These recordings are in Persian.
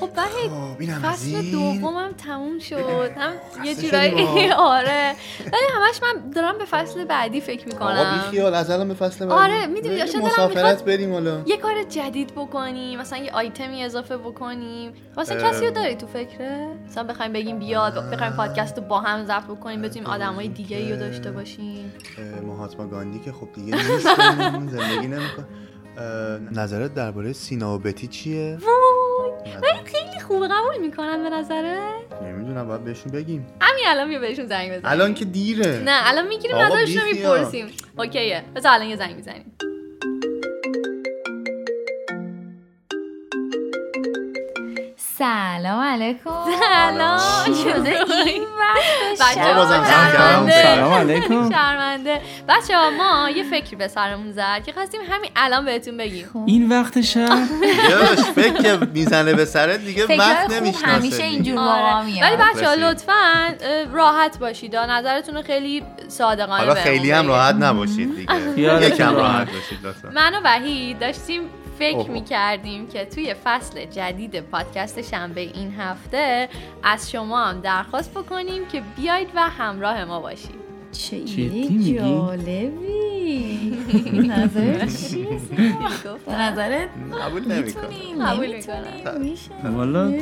خب وحید خب فصل این. دومم تموم شد. هم یه جورایی آقا. آره. ولی همش من دارم به فصل بعدی فکر آقا می‌کنم بیخیال. از الان به فصل بعدی. آره، می‌دونی، داشتم مسافرت بریم حالا. یه کار جدید بکنیم مثلا یه آیتمی اضافه بکنیم. مثلا اه. کسی رو داری تو فکره؟ مثلا بخوایم بگیم بیاد بخوایم پادکست رو با هم ضبط بکنیم بتونیم آدمای دیگه رو داشته باشیم. مهاتما گاندی که خب دیگه زندگی نمی‌کنه. نظرت درباره سینا و بتی چیه؟ ولی خیلی خوبه قبول می‌کنم به نظره نمی‌دونم باید بهشون بگیم. همین الان بیا بهشون زنگ بزنیم. الان که دیره. نه الان می‌گیریم نظرشون رو. می‌پرسیم. اوکیه بذار الان یه زنگ می‌زنیم سلام علیکم سلام شده این وقت. سلام علیکم شرمنده بچه ها ما یه فکری به سرمون زد که خواستیم همین الان بهتون بگیم این وقت شب یادش فکر که می‌زنه به سرت دیگه وقت نمی‌شناسه همیشه اینجور. واقعا میاد ولی بچه ها. لطفا راحت باشید. نظرتون رو خیلی صادقانه حالا خیلی هم. راحت نباشید دیگه یکم راحت. راحت باشید لطفا من و وحید داشتیم فکر اوه. می کردیم که توی فصل جدید پادکست شنبه این هفته از شما هم درخواست بکنیم که بیاید و همراه ما باشید چه ایده؟ جالبی نظرت چیه؟ به نظرت قبول می‌تونیم قبول والا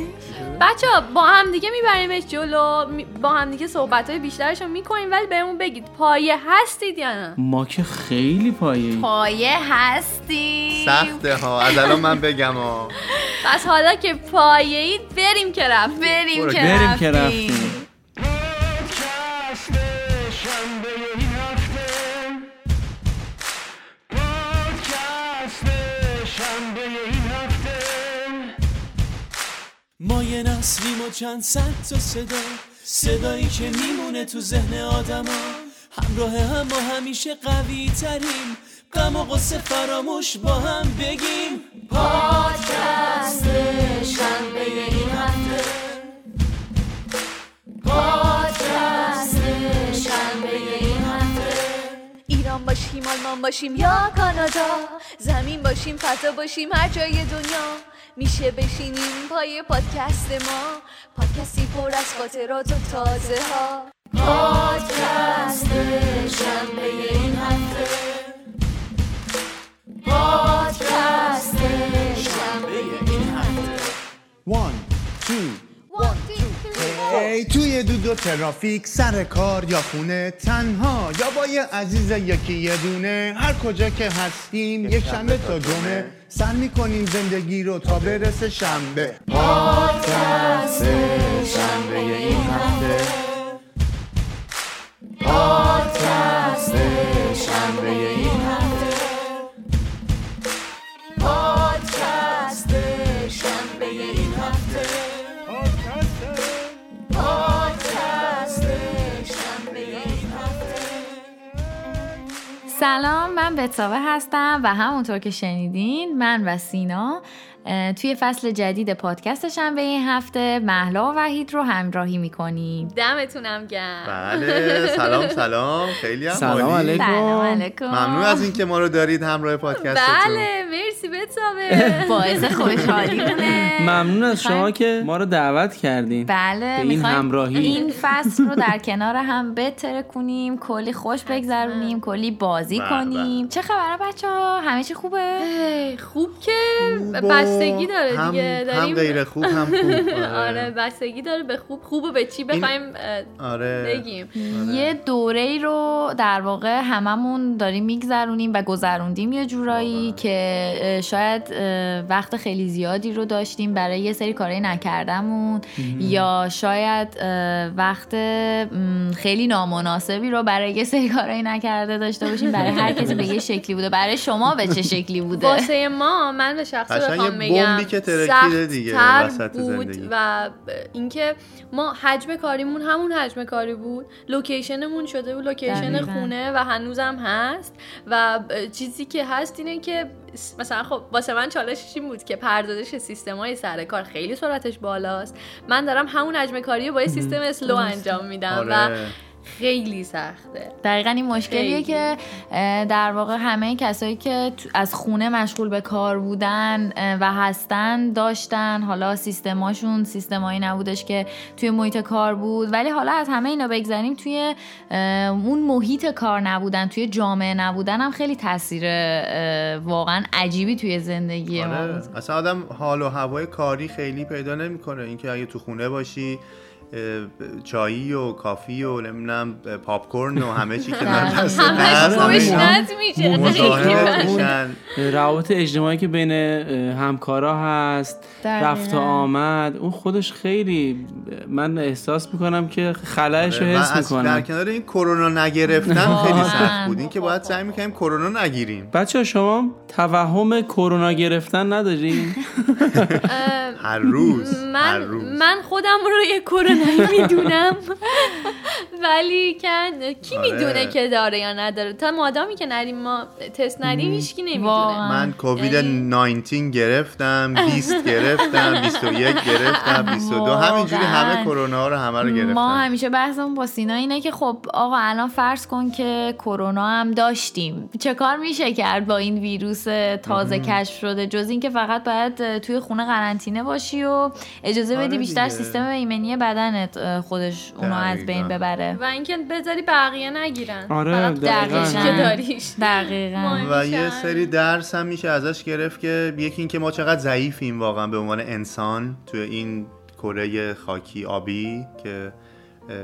بچه ها با هم دیگه میبریمش جلو با هم دیگه صحبت های بیشترش رو می‌کنیم ولی بهمون بگید پایه هستید یا نه ما که خیلی پایه پایه هستی سخته ها از الان من بگم ها پس حالا که پایه اید بریم که رفتیم بریم که رفتیم یه نسلیم و چند صد تا صدا صدایی که میمونه تو ذهن آدما. همراه هم ما همیشه قوی تریم غم و غصه فراموش با هم بگیم. پادکست شنبه این هفته. پادکست شنبه این هفته. ایران باشیم آلمان باشیم یا کانادا. زمین باشیم فضا باشیم هر جای دنیا. میشه بشینیم پای پادکست ما. پادکستی پر از خاطرات و تازه ها پادکست شنبه این هفته. پادکست شنبه این هفته. One, two ای توی دو دو ترافیک سر کار یا خونه تنها یا با یه عزیز یکی یه دونه. هر کجا که هستیم یک شنبه تا جمعه. سر می‌کنیم زندگی رو تا برسه شنبه. پادکست شنبه این هفته. سلام من بتابه هستم و همونطور که شنیدین من و سینا توی فصل جدید پادکست شنبه این هفته محلا و وحید رو همراهی می‌کنیم. دمتونم گرم. بله سلام سلام. خیلی هم سلام. علیکم. سلام علیکم. ممنون از اینکه ما رو دارید همراه پادکستتون. بله مرسی بتابه باعث خوشحالیمونه ممنون از شما که ما رو دعوت کردین. بله این می‌خوایم همراهی. این فصل رو در کنار هم بتره کنیم کلی خوش بگذرونیم کلی بازی بله، کنیم. چه خبره بچه ها همه چی خوبه؟ خوب که بستگی داره هم- دیگه. هم داریم غیر خوب هم خوب. آره. بستگی داره به خوب. خوب و به چی بخوایم آره. بگیم؟ یه دوره ای رو در واقع هممون داریم میگذرونیم و گذروندیم یه جورایی که شاید وقت خیلی زیادی رو داشتیم برای یه سری کارهای نکردمون یا شاید وقت خیلی نامناسبی رو برای یه سری کارهای نکرده داشته باشیم. برای هر کسی به یه شکلی بوده. برای شما به چه شکلی بوده؟ واسه ما من به شخصه قشنگ بخوام بگم بمبی که ترکیده دیگه سخت‌تر وسط بود زندگی. و اینکه ما حجم کاریمون همون حجم کاری بود. location مون شده بود location دقیقاً. خونه و هنوزم هست. و چیزی که هست اینه که مثلا خب واسه من چالشش این بود که پردازش سیستم های سر کار خیلی سرعتش بالاست. من دارم همون حجم کاری رو با یه سیستم slow انجام میدم و آره. خیلی سخته. دقیقا این مشکلیه خیلی. که در واقع همه کسایی که از خونه مشغول به کار بودن و هستن داشتن. حالا سیستماشون سیستمایی نبودش که توی محیط کار بود. ولی حالا از همه اینا بگذاریم توی اون محیط کار نبودن توی جامعه نبودن هم خیلی تاثیر واقعا عجیبی توی زندگی آره. اصلا آدم حال و هوای کاری خیلی پیدا نمی‌کنه. اینکه اگه تو خونه باشی چایی و کافی و نمی‌دونم پاپ کورن و همه چی که. دست میشه. روابط اجتماعی که بین همکارا هست. رفت و آمد اون خودش خیلی من احساس می‌کنم که خلایش رو و حس از- در می‌کنم کنار این کرونا نگرفتن خیلی. سخت بود. این که باید سعی می‌کنیم کرونا نگیریم. بچه شما توهم کرونا گرفتن ندارین؟ هر روز هر من روز. من خودم رو یه کرونایی می‌دونم. ولی کن کی آره. می‌دونه که داره یا نداره؟ تا مادامی که نریم ما تست ندیم هیچکی نمی‌دونه. من کووید 19 گرفتم 20 گرفتم 21 گرفتم 22 همینجوری همه. کرونا رو همه رو ما گرفتم همیشه بحثمون با سینا اینه که خب آقا الان فرض کن که کرونا هم داشتیم. چه کار میشه کرد با این ویروس تازه کشف شده؟ جز اینکه فقط باید توی خونه قرنطینه باشی و اجازه آره بدی بیشتر دیگه. سیستم ایمنی بدنت اه، خودش اونو از بین. ببره. و اینکه بذاری بقیه نگیرن. آره، که داریش. دقیقا. و یه. سری درس هم میشه ازش گرفت که یکی اینکه ما چقدر ضعیفیم واقعا به عنوان انسان توی این کره خاکی آبی که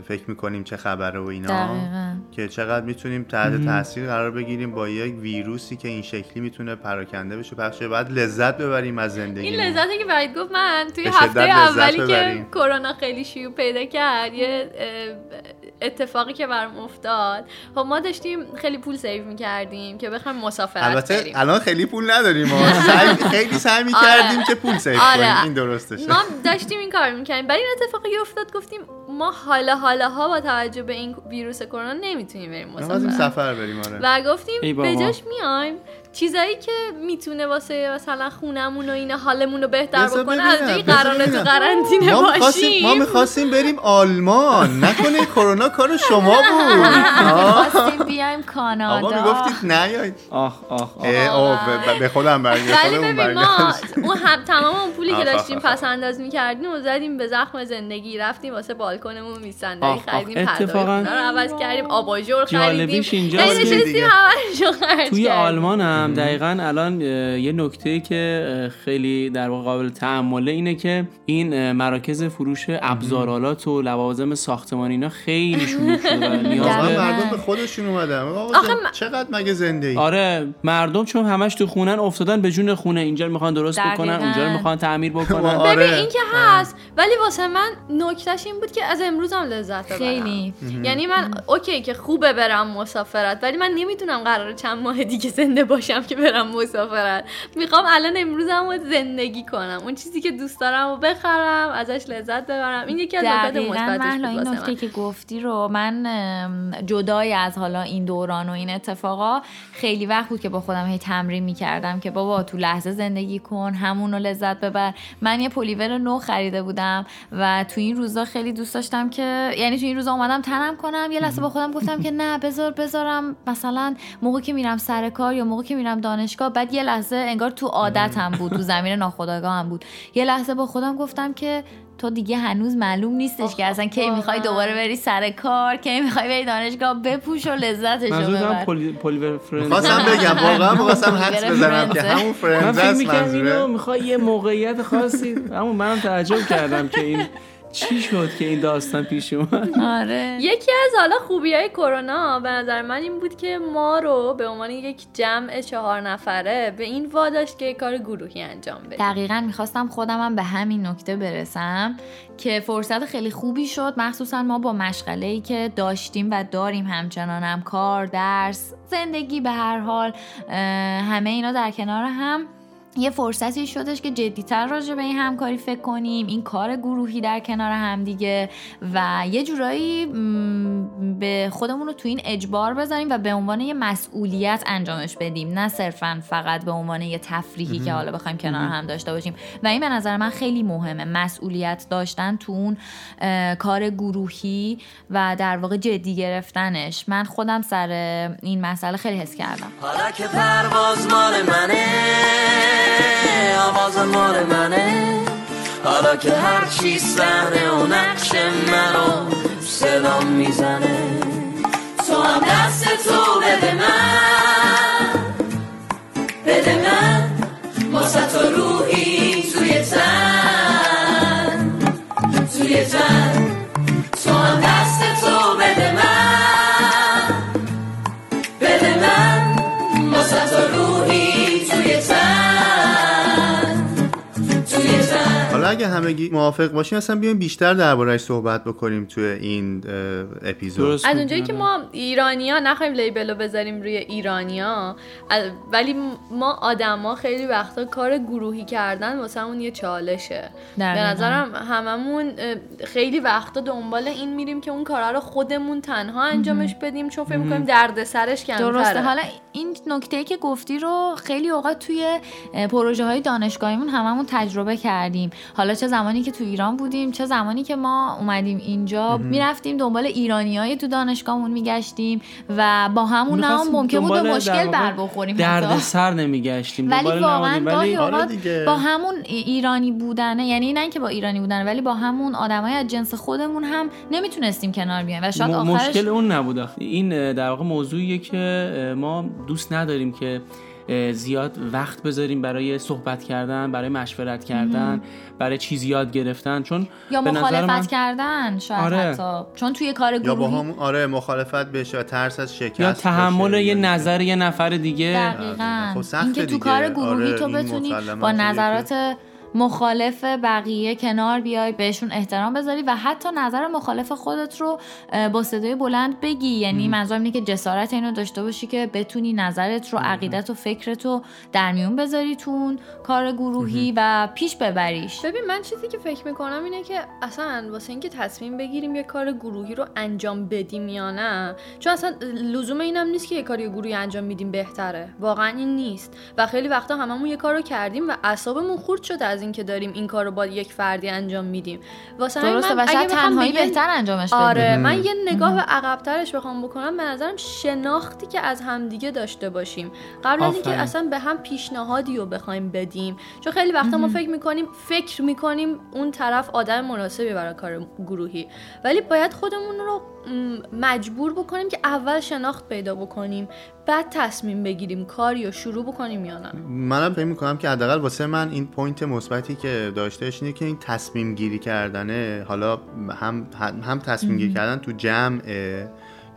فکر می‌کنیم چه خبره و اینا دقیقاً. که چقدر می‌تونیم تحت تاثیر قرار بگیریم با یک ویروسی که این شکلی می‌تونه پراکنده بشه. پخشه بعد لذت ببریم از زندگی این لذتی که وحید گفت من توی هفته اولی که. کرونا خیلی شیوع پیدا کرد یه اتفاقی که برام افتاد. خب ما داشتیم خیلی پول save می‌کردیم که بخوایم مسافرت البته بریم. الان خیلی پول نداریم ما. سعی- خیلی سعی می‌کردیم آره. که پول save آره. کنیم. این درستشه ما داشتیم این کار می‌کنیم برای این اتفاقی افتاد گفتیم ما حالا حالا ها با توجه به این ویروس کرونا نمی‌تونیم بریم مسافرت سفر بریم آره. و گفتیم. به جاش میایم. چیزایی که می‌تونه واسه مثلا خونمون و اینا حالمون رو بهتر بکنه از بذار قراره تو. قرنطینه ما می‌خواستیم- ما باشیم می‌خواستیم بریم آلمان. نکنه کرونا کار شما بود. آه. خواستیم بیایم کانادا. آقا می‌گفتید نیاید آخ آخ آخ آه، به- خودم برگرد ولی ببین ما. اون هم تمام اون پولی که داشتیم. پس انداز می‌کردیم و زدیم به زخم زندگی رفتیم واسه بالکنمون آخ، خریدیم خونه رو عوض کردیم آباژور خریدیم. خرج توی. آلمان هم دقیقا الان یه نکته که خیلی در واقع قابل تعمله اینه که این مراکز فروش ابزارالات و لوازم ساختمانی اینا خیلی شلوغ شده نیاز مردم به خودشون اومدن. چقدر مگه زنده ای آره مردم چون همش تو خونن افتادن به جون خونه اینجا می‌خوان درست. بکنن اونجا رو می‌خوان تعمیر بکنن. آره. ببین این که هست ولی واسه من نکتهش این بود که از امروز هم لذت ببرم. خیلی. یعنی من اوکی که خوبه برم مسافرت ولی من نمی‌دونم قراره چند ماه دیگه زنده باشم. که برم مسافرت. می‌خوام الان امروزم رو زندگی کنم. اون چیزی که دوست دارم رو بخرم ازش لذت ببرم. این یکی از نکات مثبتش بود این نکته که گفتی رو من جدای از حالا این دوران و این اتفاقا خیلی وقت بود که با خودم هی تمرین می‌کردم که بابا تو لحظه زندگی کن همون رو لذت ببر. من یه پلیور نو خریده بودم و تو این روزا خیلی دوست داشتم که یعنی تو این روزا اومدم تنم کنم. یه لحظه با خودم گفتم که نه بذار بذارم. مثلا موقع که میرم سر کار یا موقع که میرم دانشگاه بعد یه لحظه انگار تو عادتم بود تو زمین ناخودآگاهم بود. یه لحظه با خودم گفتم که تو دیگه هنوز معلوم نیستش که اصلا کی می‌خوای دوباره بری سر کار کی می‌خوای بری دانشگاه بپوش و لذتش رو ببر. پلی خواستم بگم واقعا می‌خواستم حدس بزنم که. همون من فرندز فکر است می‌کنم اینو منظوره. می‌خوای یه موقعیت خاصی اما منم تعجب کردم که این چی شد که این داستان پیش اومد؟ آره. یکی از حالا خوبی های کرونا به نظر من این بود که ما رو به عنوان یک جمع چهار نفره به این واداشت که کار گروهی انجام بدیم. دقیقا می‌خواستم خودمم به همین نکته برسم که فرصت خیلی خوبی شد. مخصوصا ما با مشغله ای که داشتیم و داریم همچنان هم کار درس زندگی به هر حال همه اینا در کنار هم. یه فرصتی شدش که جدیتر راجع به این همکاری فکر کنیم این کار گروهی در کنار همدیگه و یه جورایی به خودمون رو تو این اجبار بذاریم و به عنوان یه مسئولیت انجامش بدیم. نه صرفا فقط به عنوان یه تفریحی که حالا بخوایم کنار هم داشته باشیم. و این به نظر من خیلی مهمه مسئولیت داشتن تو اون کار گروهی و در واقع جدی گرفتنش. من خودم سر این مسئله خیلی حس کردم. حالا که پرواز مال منه آواز مال منه. حالا که هر چی سهره و نقش منو صدام می‌زنه. تو هم دست تو بده من. بده من. واسه تو روحی توی تن. توی تن. اگه همگی موافق باشیم اصلا بیایم بیشتر دربارهش صحبت بکنیم توی این اپیزود. درست از اونجایی که آره. ما ایرانیا نخواهیم لیبل رو بذاریم روی ایرانیا ولی ما آدما خیلی وقتا کار گروهی کردن واسه اون یه چالشه. به. نظرم هممون خیلی وقتا دنبال این میریم که اون کارا رو خودمون تنها انجامش بدیم چون فکر می‌کنیم درد سرش کمتره. درسته. حالا این نکته که گفتی رو خیلی اوقات توی پروژه های دانشگاهیمون هممون تجربه کردیم. حالا چه زمانی که تو ایران بودیم چه زمانی که ما اومدیم اینجا می‌رفتیم دنبال ایرانیای تو دانشگاهمون میگشتیم و با همون هم ممکن بود به مشکل بر بخوریم درد. سر نمیگشتیم ولی واقعا گاهی آره اوقات. با همون ایرانی بودنه یعنی نه که با ایرانی بودن ولی با همون آدمای از جنس خودمون هم نمی‌تونستیم کنار بیایم و شاید آخرش مشکل اون نبود. این در واقع موضوعیه که ما دوست نداریم که زیاد وقت بذاریم برای صحبت کردن برای مشورت کردن برای چیز یاد گرفتن چون یا به نظر مخالفت من کردن شاید آره. حتی چون توی کار یا با گروهی هم آره مخالفت بشه و ترس از شکست یا تحمل. یه نظر یه نفر دیگه دقیقا خب سخته اینکه تو دیگه. کار گروهی آره، تو بتونی با نظرات مخالف بقیه کنار بیای بهشون احترام بذاری و حتی نظر مخالف خودت رو با صدای بلند بگی. یعنی منظورم اینه که جسارت اینو داشته باشی که بتونی نظرت رو عقیدت و فکرت رو در میون بذاری تو اون کار گروهی و پیش ببریش. ببین من چیزی که فکر می‌کنم اینه که اصلا واسه اینکه تصمیم بگیریم یه کار گروهی رو انجام بدیم یا نه چون اصلا لزوم اینم نیست که یه کاری گروهی انجام میدیم بهتره. واقعا این نیست. و خیلی وقتا هممون یه کار رو کردیم و اعصابمون خورد شد از اینکه داریم این کار رو با یک فردی انجام میدیم. واسه همین درسته من اگه تنهایی یه- بهتر انجامش. آره من یه نگاه به عقبترش بخوام بکنم به نظرم شناختی که از همدیگه داشته باشیم. قبل از اینکه. اصلا به هم پیشنهادی رو بخوایم بدیم. چون خیلی وقتا ما فکر می‌کنیم فکر می‌کنیم اون طرف آدم مناسبی برای کار گروهی. ولی باید خودمون رو مجبور بکنیم که اول شناخت پیدا بکنیم بعد تصمیم بگیریم کاری رو شروع بکنیم یا نه. منم فکر می‌کنم که حداقل واسه من این point مثبتی که داشتش اینه که این تصمیم گیری کردنه حالا هم هم تصمیم گیری کردن تو جمعه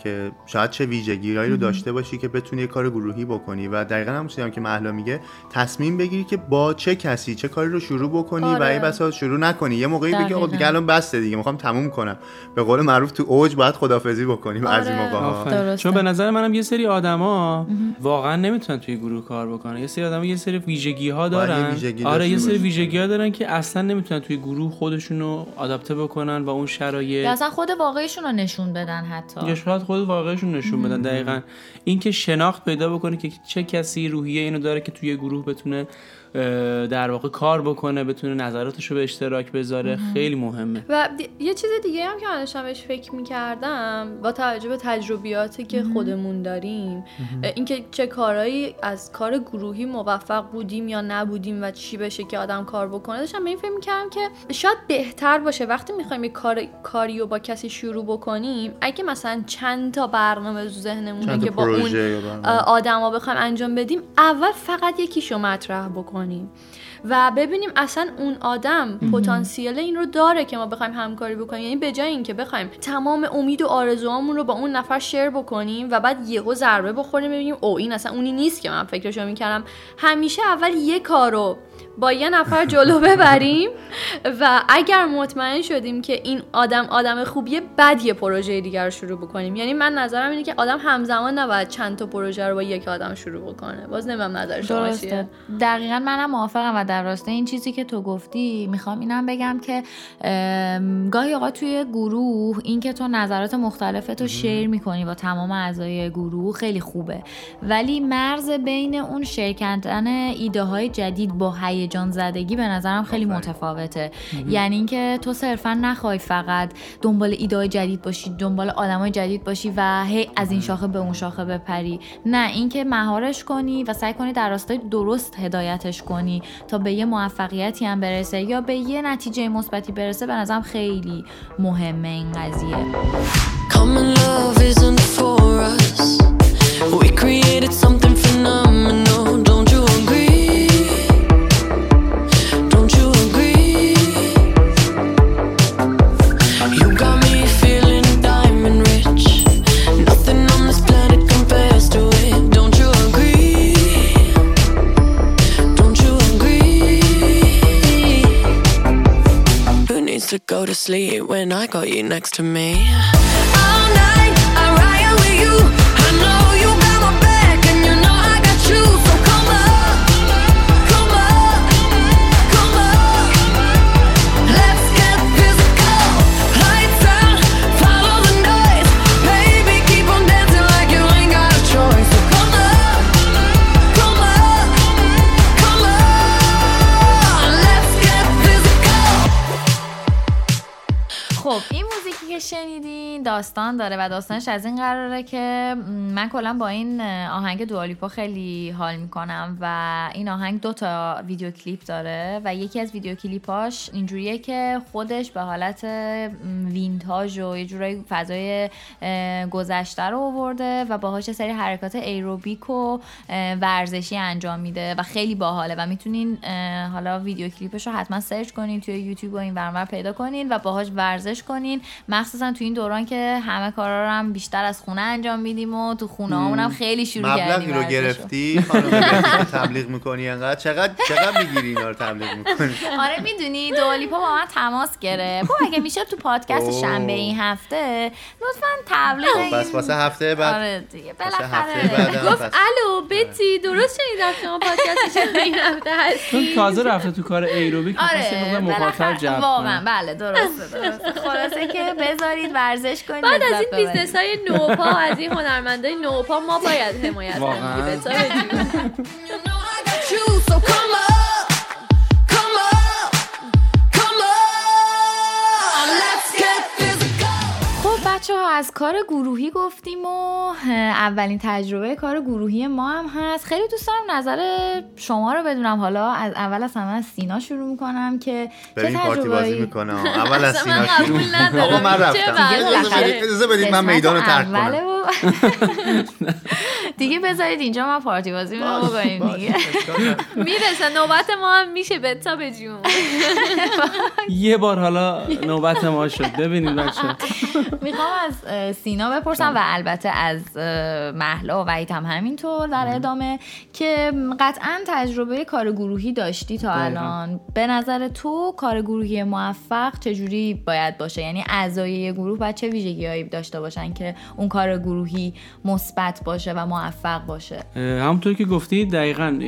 که شاید چه ویژگیهایی رو داشته باشی که بتونی یه کار گروهی بکنی و دقیقا هم چیزی هم که محلا میگه تصمیم بگیری که با چه کسی چه کاری رو شروع بکنی و آره. ای بسا شروع نکنی یه موقعی بگی آقا دقیقاً. دیگه الان بسته دیگه می‌خوام تموم کنم به قول معروف تو اوج باید خدافزی بکنیم از این آره. موقع. چون به نظر منم یه سری آدما واقعا نمی‌تونن توی گروه کار بکنن یه سری آدما یه سری ویژگی ها دارن ویژگی آره یه داشته سری. ویژگی ها دارن که اصلا نمی‌تونن توی گروه خودشون رو آداپته بکنن با اون شرایط اصلا خود واقعیشون رو نشون بدن حتی خود واقعشون نشون بدن دقیقا. اینکه شناخت پیدا بکنه که چه کسی روحیه اینو داره که توی گروه بتونه در واقع کار بکنه بتونه نظراتش رو به اشتراک بذاره خیلی مهمه. و یه چیز دیگه هم که من داشتم بهش فکر می‌کردم با توجه به تجربیاتی که خودمون داریم اینکه چه کارهایی از کار گروهی موفق بودیم یا نبودیم و چی بشه که آدم کار بکنه داشتم به این فکر می‌کردم که شاید بهتر باشه. وقتی می‌خوایم یه کار کاری رو با کسی شروع بکنیم اگه مثلا چند تا برنامه تو ذهنمونه چند تا که با اون پروژه یا برنامه. آدما بخوایم انجام بدیم اول فقط یکیشو مطرح بکنیم. و ببینیم اصلا اون آدم پتانسیل این رو داره که ما بخوایم همکاری بکنیم. یعنی به جای اینکه بخوایم تمام امید و آرزوهامون رو با اون نفر شیر بکنیم و بعد یهو ضربه بخوریم ببینیم او این اصلا اونی نیست که من فکرشو می‌کردم. همیشه اول یه کار رو با یه نفر جلو ببریم و اگر مطمئن شدیم که این آدم آدم خوبیه بعد یه پروژه دیگر رو شروع بکنیم. یعنی من نظرم اینه که آدم همزمان نباید چند تا پروژه رو با یک آدم شروع بکنه. باز نمیم نظر شما چیه. دقیقا منم موافقم و در راسته این چیزی که تو گفتی می‌خوام اینم بگم که گاهی اوقات توی گروه این که تو نظرات مختلفت رو شیر می‌کنی با تمام اعضای گروه خیلی خوبه. ولی مرز بین اون شیر کردن ایده های جدید با هیجان زدگی به نظرم خیلی متفاوته. یعنی اینکه تو صرفا نخوای فقط دنبال ایده جدید باشی دنبال آدمای جدید باشی و هی از این شاخه به اون شاخه بپری. نه اینکه مهارش کنی و سعی کنی در راستای درست هدایتش کنی تا به یه موفقیتی هم برسه یا به یه نتیجه مثبتی برسه به نظرم خیلی مهمه این قضیه. Common love isn't for us. We created something phenomenal. Go to sleep when I got you next to me? All night I ride with you. داستان داره و داستانش از این قراره که من کلا با این آهنگ دوا لیپا خیلی حال می‌کنم و این آهنگ دو تا ویدیو کلیپ داره و یکی از ویدیو کلیپاش اینجوریه که خودش به حالت vintage و یه جورایی فضای گذشته رو آورده و باهاش سری حرکات ایروبیک و ورزشی انجام میده و خیلی باحاله و می‌تونین حالا ویدیو کلیپش رو حتما سرچ کنین توی یوتیوب و این پیدا کنین و باهاش ورزش کنین. مخصوصا تو این دوران که همه کارا رو هم بیشتر از خونه انجام میدیم و تو خونه هم خیلی شروع کردیم مبلغی رو. گرفتی؟ خانم تبلیغ می‌کنی انقدر؟ چقدر چقدر می‌گیری اینا رو تبلیغ می‌کنی؟ آره می‌دونی دوالیپا با من تماس گرفت. گفت اگه میشه تو پادکست. شنبه این هفته لطفا تبلیغ این بس واسه هفته بعد آره دیگه بالاخره. گفت الو بتی درست شنیدم شما پادکست این هفته هستی. تازه رفته تو کار ایروبیک آره جلب واقعا. بله درسته درسته. خلاصه که بذارید ورزش کنید بعد از این. بیزنس های نوپا از این هنرمندای نوپا ما باید حمایت واقعاً. کنیم بچه ها از کار گروهی گفتیم و اولین تجربه کار گروهی ما هم هست. خیلی دوست دارم نظر شما رو بدونم. حالا از اول از همه از سینا شروع می‌کنم که چه پارتی بازی تجربه می‌کنه. اول از من سینا شروع. قبول ندارم. آقا من رفتم؟ اجازه بدید- من میدان رو ترک کنم. دیگه بذارید اینجا ما پارتی بازی رو بکنیم دیگه. می‌رسه. نوبت ما هم میشه. بتا به جون. یه بار حالا نوبت ما شد. ببینید بچه می‌خوام از سینا بپرسم و البته از اه، مهلا و وحید هم همینطور در ادامه که قطعا تجربه کار گروهی داشتی تا. الان. به نظر تو کار گروهی موفق چجوری باید باشه؟ یعنی اعضای گروه باید چه ویژگیهایی داشته باشن که اون کار گروهی مثبت باشه و موفق باشه؟ همونطور که گفتی دقیقا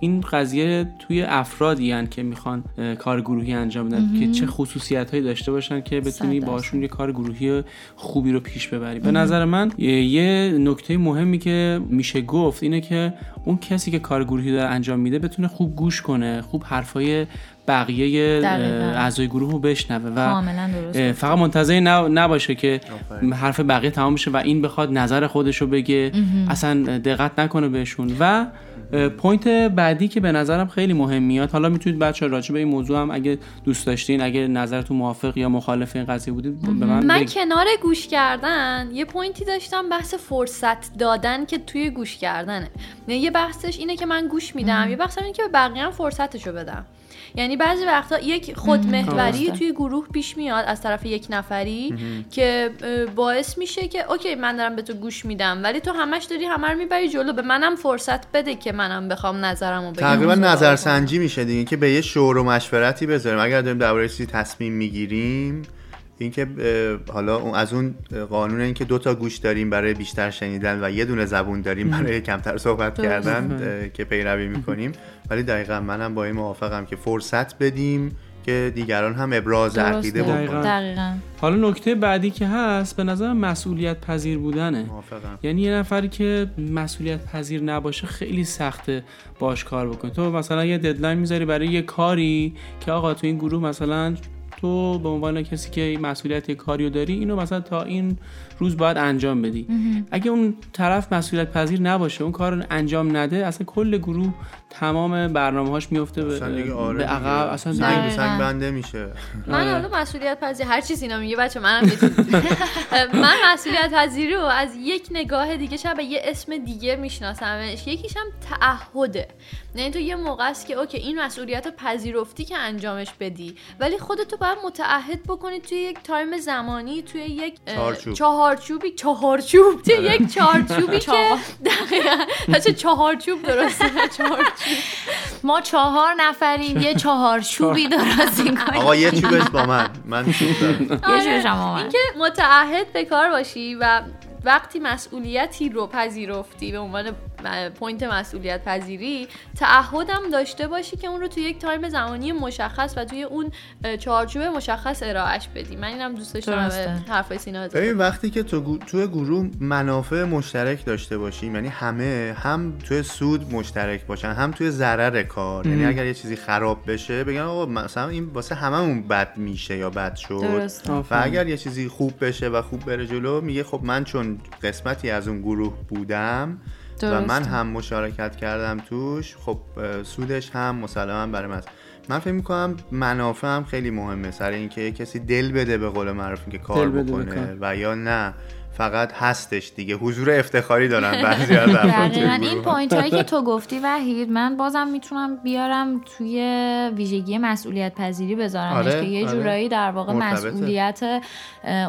این قضیه توی افرادی هن که می‌خوان کار گروهی انجام بدن که چه خصوصیت هایی داشته باشن که بتونی باشون یه کار گروهی خوبی رو پیش ببری. به نظر من یه نکته مهمی که میشه گفت اینه که اون کسی که کار گروهی داره انجام میده بتونه خوب گوش کنه خوب حرفای بقیه. اعضای گروه رو بشنوه و کاملا درست اه، فقط منتظر نب- نباشه که حرف بقیه تمام بشه و این بخواد نظر خودش رو بگه اصلا دقت نکنه بهشون و پوینت بعدی که به نظرم خیلی مهم میاد حالا می‌تونید بچه راجع به این موضوع هم اگه دوست داشتین اگه نظرتون موافق یا مخالف این قضیه بودید به من, من. کنار گوش کردن یه point ی داشتم بحث فرصت دادن که توی گوش کردنه. یعنی یه بحثش اینه که من گوش میدم یه بحثم اینه که به بقیه هم فرصتشو بدم. یعنی بعضی وقتا یک خودمحوری. توی گروه پیش میاد از طرف یک نفری که باعث میشه که okay من دارم به تو گوش میدم ولی تو همش داری همه رو می‌بری جلو به منم فرصت بده که منم بخوام نظرمو بگم تقریبا نظرسنجی میشه دیگه که به یه شور و مشورتی بذاریم. اگر داریم درباره چیزی تصمیم می‌گیریم اینکه حالا اون- از اون قانون اینکه دو تا گوش داریم برای بیشتر شنیدن و یه دونه زبون داریم برای کمتر صحبت. کردن که پیروی می‌کنیم. ولی دقیقا منم با این موافقم که فرصت بدیم که دیگران هم ابراز عقیده. بکنن. دقیقا. حالا نکته بعدی که هست به نظر مسئولیت پذیر بودنه. موافقم. یعنی یه نفری که مسئولیت پذیر نباشه خیلی سخته باش کار بکنی تو مثلا یه ددلاین می‌ذاری برای یه کاری که آقا تو این گروه مثلا تو به عنوان کسی که مسئولیت یه کاری رو داری اینو مثلا تا این روز باید انجام بدی اگه اون طرف مسئولیت پذیر نباشه اون کار انجام نده اصلا کل گروه تمام برنامه‌هاش میفته به, آره به دیگه. عقب اصلا سنگ. سنگ بنده میشه من آره. حالا مسئولیت پذیر هر چیزی اینا میگه بچه منم یه چیز- من مسئولیت پذیری رو از یک نگاه دیگه شب به یه اسم دیگه میشناسمش یکیش هم تعهده یعنی تو یه موقع است که okay این مسئولیت رو پذیرفتی که انجامش بدی ولی خودتو باید متعهد بکنی توی یک time زمانی توی یک اه، چهارچوبی چهارچوب توی یک چهارچوبی که. دقیقاً. بچه چهارچوب درسته چهارچوب. ما چهار نفریم یه چهار. چوبی درست این کار آقا یه چوبش با من. من چوب دارم. یه جورش هم آمد. اینکه متعهد به کار باشی و وقتی مسئولیتی رو پذیرفتی به عنوان point مسئولیت پذیری تعهدم داشته باشی که اون رو توی یک time زمانی مشخص و توی اون چارچوب مشخص ارائهش بدی. من اینم دوست داشتم حرفای سینا ببین وقتی که تو گو- توی گروه منافع مشترک داشته باشیم یعنی همه هم توی سود مشترک باشن هم توی ضرر کار. یعنی اگر یه چیزی خراب بشه بگن آقا مثلا این واسه هممون بد میشه یا بد شد. و اگر یه چیزی خوب بشه و خوب بره جلو میگه خب من چون قسمتی از اون گروه بودم و درسته. من هم مشارکت کردم توش خب سودش هم مسلما برای من است. من فکر می‌کنم منافع هم خیلی مهمه سر اینکه کسی دل بده به قول معروف که کار بکنه. و یا نه فقط هستش دیگه حضور افتخاری دارن بعضی از افراد این. point هایی که تو گفتی وحید من بازم می‌تونم بیارم توی ویژگی مسئولیت پذیری بذارمش آره، که یه آره. جورایی در واقع مرتبطه. مسئولیت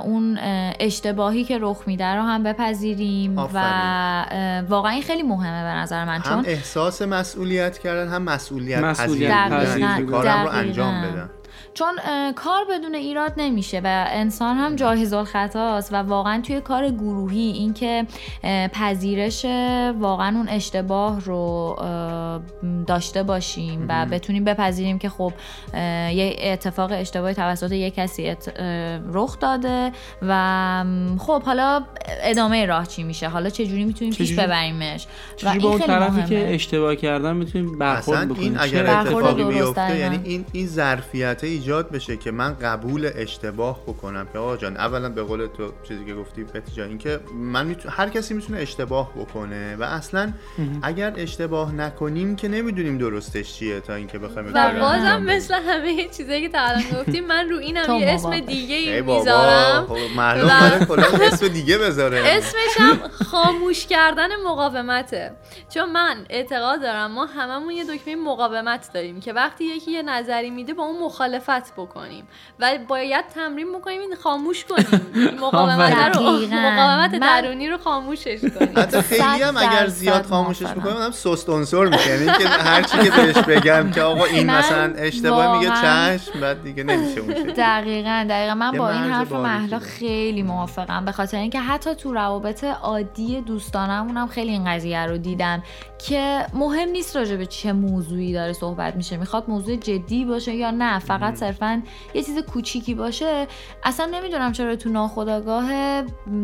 اون اه، اشتباهی که رخ میده رو هم بپذیریم و آفرین. اه، واقعا این خیلی مهمه به نظر من هم چون احساس مسئولیت کردن هم مسئولیت مسئولیت پذیر بودن پذیر که بودن. کارم رو. انجام بدن چون کار بدون ایراد نمیشه و انسان هم جاهز الخطاست و واقعا توی کار گروهی اینکه پذیرش واقعا اون اشتباه رو داشته باشیم و بتونیم بپذیریم که خب یه اتفاق اشتباهی توسط یه کسی رخ داده و خب حالا ادامه راه چی میشه؟ حالا چه جوری می‌تونیم پیش چجوری- ببریمش؟ و این با اون خیلی طرفی که. اشتباه کردن می‌تونیم برخورد اصلا بکنیم؟ این اگر اتفاقی بیفته. یعنی این این ظرفیت ایجاد بشه که من قبول اشتباه بکنم. که آقا جان اولا به قول تو چیزی که گفتی بتی جان اینکه من میتو... هر کسی می‌تونه اشتباه بکنه و اصلا اگر اشتباه نکنیم که نمی‌دونیم درستش چیه تا اینکه بخوایم و بازم. مثل همه چیزایی که تا الان گفتیم من رو اینم یه اسم. دیگه ای می‌ذارم. خب معلوم کلا اسم دیگه بذاره. اسمش هم خاموش کردن مقاومته. چون من اعتقاد دارم ما هممون یه دکمه مقاومت داریم که وقتی یکی یه نظری میده با اون مخالفت بکنیم و باید تمرین بکنیم این خاموش کنیم مقاومت رو دقیقاً. مقاومت من- درونی رو خاموشش کنیم حتی خیلی هم اگر زیاد خاموشش. بکنم هم سست عنصر میشه یعنی که هر چی که بهش بگم که آقا این مثلا اشتباه میگه چشم بعد دیگه نمیشه اون. دقیقا دقیقا من با این حرف داره. خیلی موافقم به خاطر اینکه حتی تو روابط عادی دوستانمونم خیلی این قضیه رو دیدم که مهم نیست راجع به چه موضوعی داره صحبت میشه می‌خواد موضوع جدی باشه یا نه فقط صرفا یه چیز کوچیکی باشه اصلا نمی‌دونم چرا تو ناخودآگاه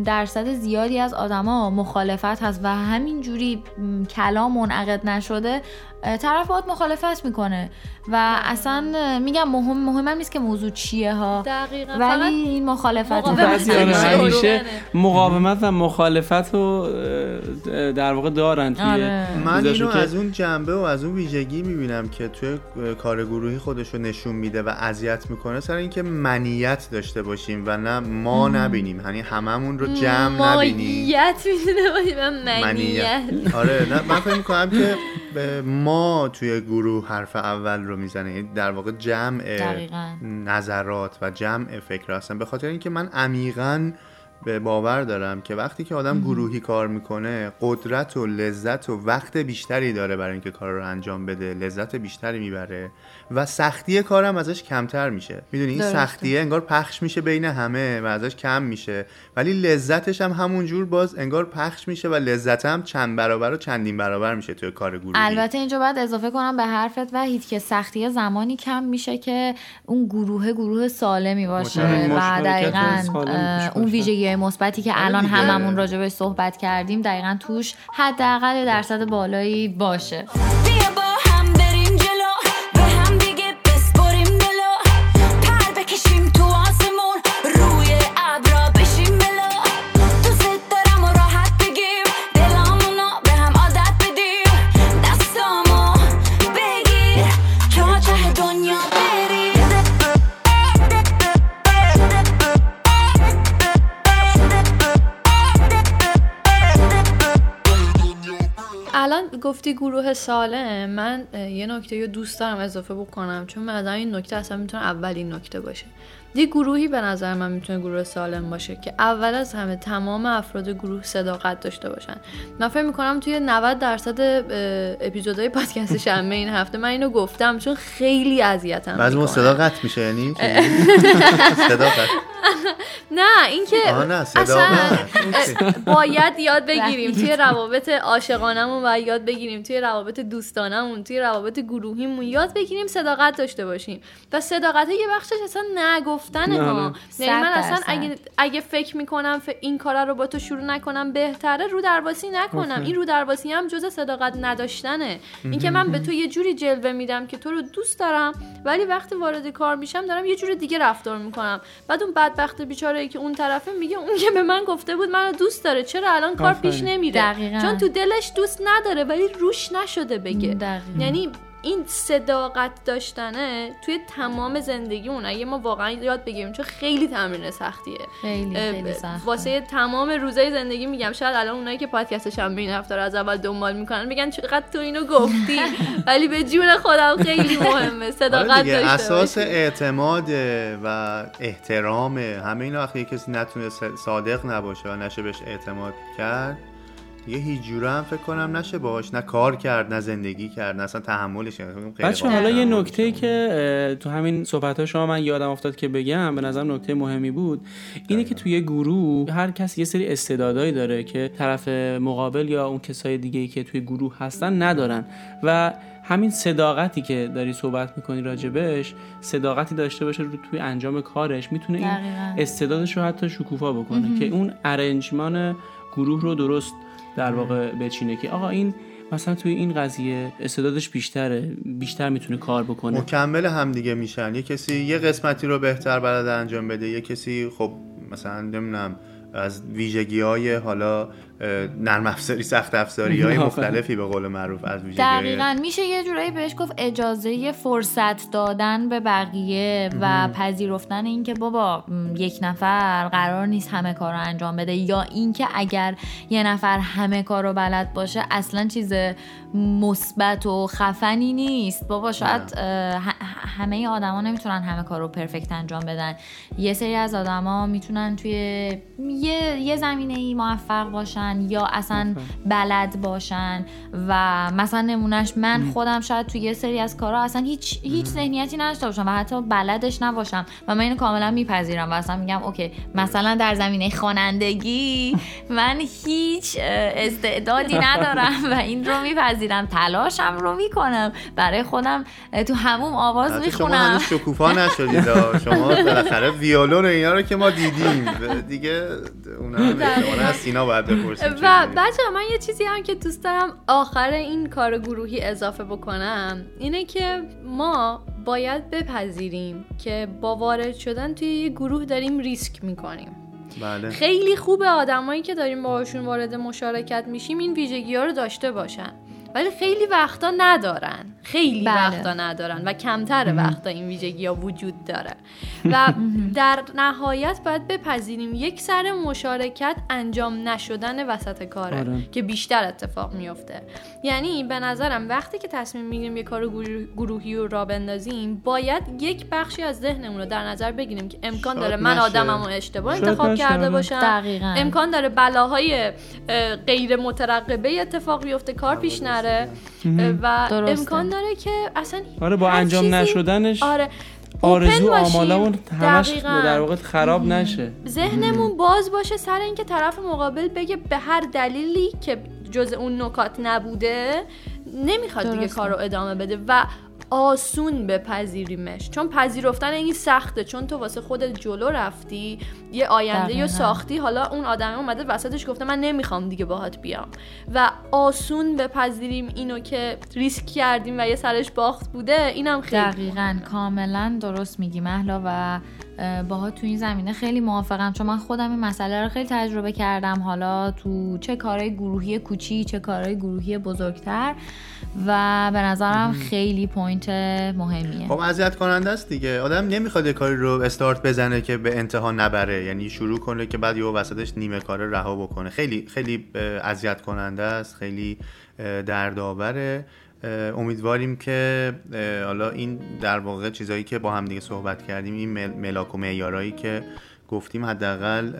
درصد زیادی از آدما مخالفت هست و همینجوری کلام منعقد نشده. طرف باید مخالفت می‌کنه و اصلا میگم مهم مهم نیست که موضوع چیه ها. دقیقا. ولی فقط این مخالفت مقاومت همیشه. مقاومت و مخالفت رو در واقع دارن توی آره. من اینو که- از اون جنبه و از اون ویژگی می‌بینم که توی کار گروهی خودش رو نشون میده و اذیت می‌کنه سر اینکه منیت داشته باشیم و نه ما نبینیم. یعنی هممون رو جمع نبینیم. ماییت می‌تونه باشه من منیت. آره نه من فکر می‌کنم که ما توی گروه حرف اول رو می‌زنه یعنی در واقع جمع دقیقاً. نظرات و جمع فکر هستن به خاطر اینکه من عمیقا به باور دارم که وقتی که آدم گروهی کار می‌کنه قدرت و لذت و وقت بیشتری داره برای اینکه کار رو انجام بده لذت بیشتری می‌بره و سختی کارم ازش کمتر میشه می‌دونی این. سختیه انگار پخش میشه بین همه و ازش کم میشه ولی لذتش هم همونجور باز انگار پخش میشه و لذت هم چند برابر و چندین برابر میشه توی کار گروهی البته اینجا باید اضافه کنم به حرفت وحید که سختی زمانی کم میشه که اون گروه گروه سالمی باشه. و دقیقا اون باشه. ویژگی مثبتی که آره الان. هممون راجبش صحبت کردیم دقیقا توش حداقل درصد بالایی باشه الان گفتی گروه سالم من یه نکته رو دوست دارم اضافه بکنم چون نظر این نکته اصلا می‌تونه اولین نکته باشه. یه گروهی به نظر من می‌تونه گروه سالم باشه که اول از همه تمام افراد گروه صداقت داشته باشن. من فکر می‌کنم توی 90 درصد اپیزودهای پادکست شنبه این هفته من اینو گفتم چون خیلی اذیتم بعضی ما می‌کنه. صدا قطع میشه یعنی صدا قطع نه اینکه اصلا باید یاد بگیریم. توی روابط عاشقانمون و یاد بگیریم توی روابط دوستانمون توی روابط گروهیمون یاد بگیریم صداقت داشته باشیم. و صداقت یه بخشش اصلا نگفتن ما صد یعنی من اصلا. اگه, اگه فکر می‌کنم ف- این کارا رو با تو شروع نکنم بهتره رو درواسی نکنم. این رو درواسی هم جز صداقت نداشتنه. اینکه من به تو یه جوری جلوه میدم که تو رو دوست دارم ولی وقتی وارد کار میشم دارم یه جور دیگه رفتار می‌کنم. بعد اون بدبخت بیچاره ای که اون طرفه میگه اون که به من گفته بود منو دوست داره. چرا الان کار پیش. نمیره؟ دقیقاً. چون تو دلش دوست نداره ولی روش نشده بگه. دقیقاً. یعنی این صداقت داشتنه توی تمام زندگیمون اگه ما واقعا یاد بگیریم چون خیلی تمرین سختیه. خیلی خیلی سخت واسه تمام روزای زندگی میگم شاید الان اونایی که پادکست شنبه این هفته رو از اول دنبال می‌کنن میگن چقدر تو اینو گفتی ولی به جون خودم خیلی مهمه. آره صداقت دیگه داشته اساس. اعتماد و احترام همه اینا وقتی کسی نتونه صادق نباشه و نشه بهش اعتماد کرد دیگه هیچ جوره هم فکر کنم نشه باهاش نه کار کرد نه زندگی کرد نه اصلا تحملش بچه حالا یه نکته. که تو همین صحبت شما من یادم افتاد که بگم به نظر نکته مهمی بود اینه که توی گروه هر کسی یه سری استعدادایی داره که طرف مقابل یا اون کسای دیگه که توی گروه هستن ندارن و همین صداقتی که داری صحبت می‌کنی راجبش صداقتی داشته باشه رو توی انجام کارش می‌تونه این. استعدادش رو حتی شکوفا بکنه که اون ارنجمان گروه رو درست در واقع بچینه که آقا این مثلا توی این قضیه استعدادش بیشتره بیشتر می‌تونه کار بکنه. مکمل هم دیگه میشن. یه کسی یه قسمتی رو بهتر بلد انجام بده یه کسی خب مثلا نمی‌دونم از ویژگی های حالا نرم افزاری سخت افزاری های مختلفی به قول معروف از ویژگی دقیقا. میشه یه جورایی بهش گفت اجازه فرصت دادن به بقیه و پذیرفتن اینکه بابا یک نفر قرار نیست همه کار رو انجام بده یا اینکه اگر یه نفر همه کار رو بلد باشه اصلا چیز مثبت و خفنی نیست. بابا شاید همه آدما نمی‌تونن همه کار رو پرفکت انجام بدن. یه سری از آدما می‌تونن توی یه, یه زمینه ای موفق باشن. یا اصلا بلد باشن و مثلا نمونهش من خودم شاید توی یه سری از کارها اصلا هیچ هیچ ذهنیتی نداشته باشم و حتی بلدش نباشم و من اینو کاملا میپذیرم و اصلا میگم اوکی مثلا در زمینه خوانندگی من هیچ استعدادی ندارم و این رو میپذیرم تلاشم رو می‌کنم. برای خودم تو هموم آواز شما می‌خونم. هنوز شکوفا نشدید. شما بالاخره ویولون و اینا رو که ما دیدیم. دیگه اونا از سینا باید و. بچه من یه چیزی هم که دوست دارم آخر این کار گروهی اضافه بکنم اینه که ما باید بپذیریم که با وارد شدن توی یه گروه داریم ریسک می‌کنیم. بله. خیلی خوبه آدمایی که داریم باهاشون وارد مشارکت میشیم این ویژگی ها رو داشته باشن. ولی خیلی وقتا ندارن خیلی بله. وقتا ندارن و کمتر وقتا این ویژگی ها وجود داره و در نهایت باید بپذیریم یک سر مشارکت انجام نشدن وسط کاره آره. که بیشتر اتفاق میفته یعنی به نظرم وقتی که تصمیم می‌گیریم یه کار گروه- گروهی رو را بندازیم باید یک بخشی از ذهنمون رو در نظر بگیریم که امکان داره من نشه. آدممو اشتباه شاید انتخاب نشه، کرده. باشم دقیقاً. امکان داره بلاهای اه، غیر مترقبه اتفاق بیفته کار پیش نره و درسته. امکان داره که اصلا آره با انجام چیزی- نشدنش آره آرزو. آمالمون همش دقیقاً. در واقع خراب نشه ذهنمون باز باشه سر اینکه طرف مقابل بگه به هر دلیلی که جز اون نکات نبوده نمی‌خواد دیگه. کار رو ادامه بده و آسون بپذیریمش. چون پذیرفتن این سخته چون تو واسه خودت جلو رفتی یه آینده. یا ساختی. حالا اون آدم اومده وسطش گفته من نمی‌خوام دیگه باهات بیام. و آسون بپذیریم اینو که ریسک کردیم و یه سرش باخت بوده اینم خیلی دقیقا. کاملا درست میگی مهلا و اه، باهات تو این زمینه خیلی موافقم. چون من خودم این مسئله رو خیلی تجربه کردم. حالا تو چه کارهای گروهی کوچیک چه کارهای گروهی بزرگتر. و به نظرم خیلی point مهمیه. خب اذیت کننده است دیگه. آدم نمی‌خواد یه کاری رو استارت بزنه که به انتها نبره. یعنی شروع کنه که بعد یه وسطش نیمه کاره رها بکنه. خیلی خیلی اذیت کننده است. خیلی دردآوره. امیدواریم که حالا این در واقع چیزایی که با هم دیگه صحبت کردیم این مل- ملاک و معیارایی که گفتیم حداقل